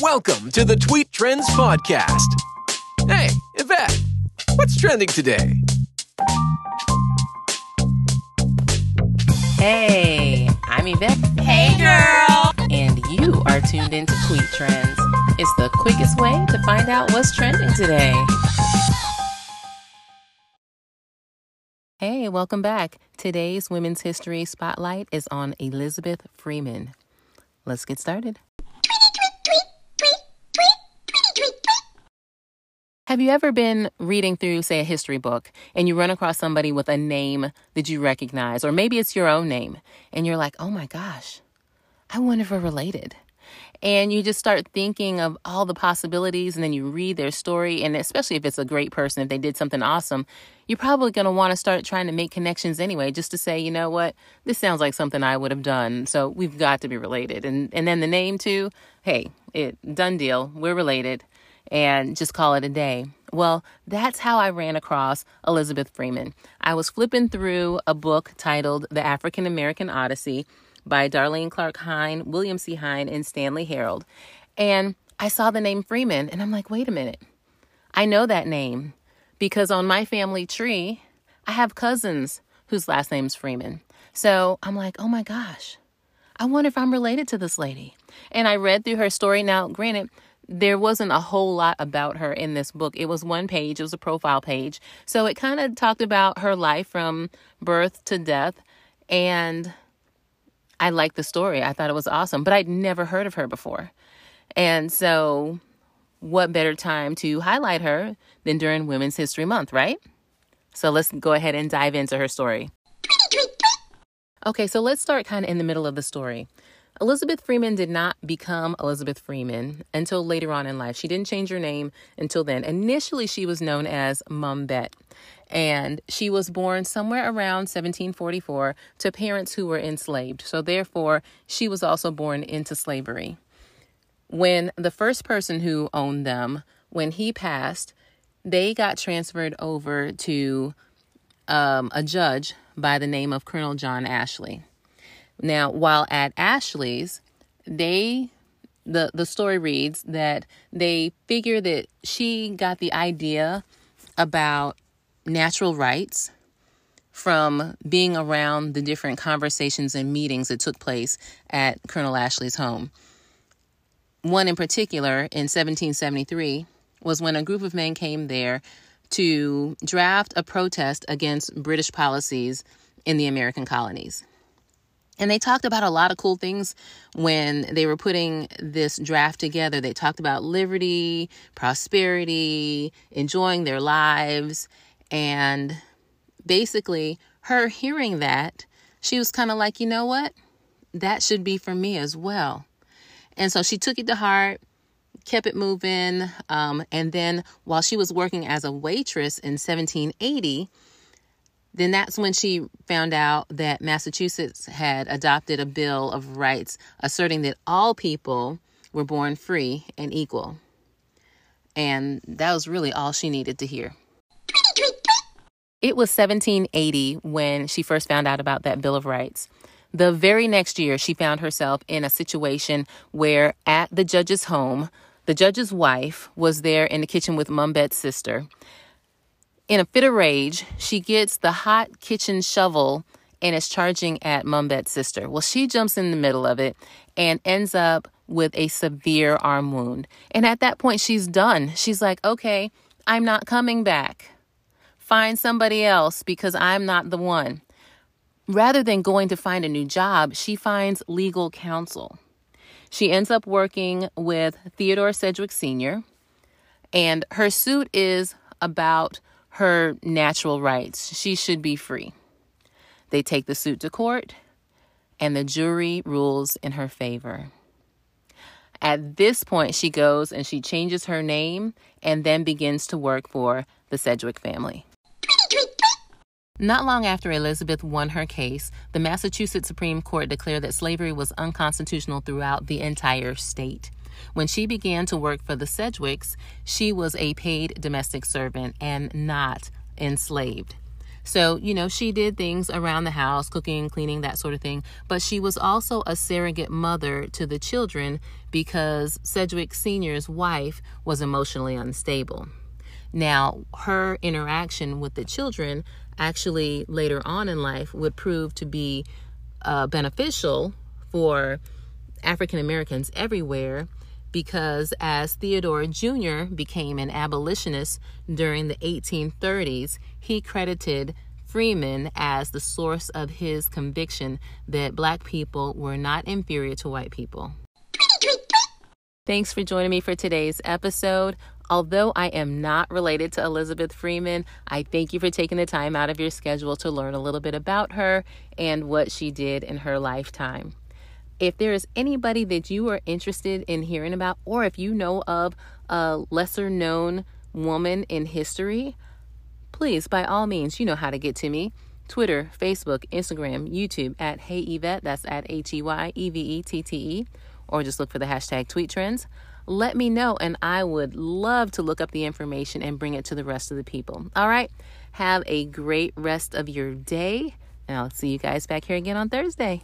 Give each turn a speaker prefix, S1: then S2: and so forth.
S1: Welcome to the Tweet Trends Podcast. Hey, Yvette, what's trending today?
S2: Hey, I'm Yvette.
S3: Hey, girl.
S2: And you are tuned into Tweet Trends. It's the quickest way to find out what's trending today. Hey, welcome back. Today's Women's History Spotlight is on Elizabeth Freeman. Let's get started. Have you ever been reading through, say, a history book and you run across somebody with a name that you recognize, or maybe it's your own name, and you're like, oh my gosh, I wonder if we're related? And you just start thinking of all the possibilities, and then you read their story, and especially if it's a great person, if they did something awesome, you're probably going to want to start trying to make connections anyway, just to say, you know what, this sounds like something I would have done, so we've got to be related. And and then the name too, hey, it done deal, we're related and just call it a day. Well, that's how I ran across Elizabeth Freeman. I was flipping through a book titled The African American Odyssey by Darlene Clark Hine, William C. Hine, and Stanley Harrold. And I saw the name Freeman, and I'm like, wait a minute. I know that name because on my family tree, I have cousins whose last name's Freeman. So I'm like, oh my gosh, I wonder if I'm related to this lady. And I read through her story. Now, granted, there wasn't a whole lot about her in this book. It was one page, it was a profile page. So it kind of talked about her life from birth to death. And I liked the story. I thought it was awesome, but I'd never heard of her before. And so, what better time to highlight her than during Women's History Month, right? So, let's go ahead and dive into her story. Okay, so let's start kind of in the middle of the story. Elizabeth Freeman did not become Elizabeth Freeman until later on in life. She didn't change her name until then. Initially, she was known as Mum Bet, and she was born somewhere around 1744 to parents who were enslaved. So, therefore, she was also born into slavery. When the first person who owned them, when he passed, they got transferred over to um, a judge by the name of Colonel John Ashley. Now, while at Ashley's, they the the story reads that they figure that she got the idea about natural rights from being around the different conversations and meetings that took place at Colonel Ashley's home. One in particular in 1773 was when a group of men came there to draft a protest against British policies in the American colonies. And they talked about a lot of cool things when they were putting this draft together. They talked about liberty, prosperity, enjoying their lives. And basically, her hearing that, she was kind of like, you know what? That should be for me as well. And so she took it to heart, kept it moving. Um, and then while she was working as a waitress in 1780, then that's when she found out that Massachusetts had adopted a Bill of Rights asserting that all people were born free and equal. And that was really all she needed to hear. It was 1780 when she first found out about that Bill of Rights. The very next year, she found herself in a situation where at the judge's home, the judge's wife was there in the kitchen with Mum Bet's sister. In a fit of rage, she gets the hot kitchen shovel and is charging at Mum Bet's sister. Well, she jumps in the middle of it and ends up with a severe arm wound. And at that point, she's done. She's like, okay, I'm not coming back. Find somebody else because I'm not the one. Rather than going to find a new job, she finds legal counsel. She ends up working with Theodore Sedgwick Sr., and her suit is about her natural rights. She should be free. They take the suit to court, and the jury rules in her favor. At this point, she goes and she changes her name and then begins to work for the Sedgwick family. Not long after Elizabeth won her case, the Massachusetts Supreme Court declared that slavery was unconstitutional throughout the entire state. When she began to work for the Sedgwicks, she was a paid domestic servant and not enslaved. So, you know, she did things around the house, cooking, cleaning, that sort of thing. But she was also a surrogate mother to the children because Sedgwick Sr.'s wife was emotionally unstable. Now, her interaction with the children actually later on in life would prove to be uh, beneficial for African Americans everywhere because as Theodore Jr. became an abolitionist during the 1830s, he credited Freeman as the source of his conviction that black people were not inferior to white people. Thanks for joining me for today's episode. Although I am not related to Elizabeth Freeman, I thank you for taking the time out of your schedule to learn a little bit about her and what she did in her lifetime. If there is anybody that you are interested in hearing about, or if you know of a lesser known woman in history, please, by all means, you know how to get to me. Twitter, Facebook, Instagram, YouTube at Hey Yvette, that's at H E Y E V E T T E, or just look for the hashtag tweet trends. Let me know, and I would love to look up the information and bring it to the rest of the people. All right, have a great rest of your day, and I'll see you guys back here again on Thursday.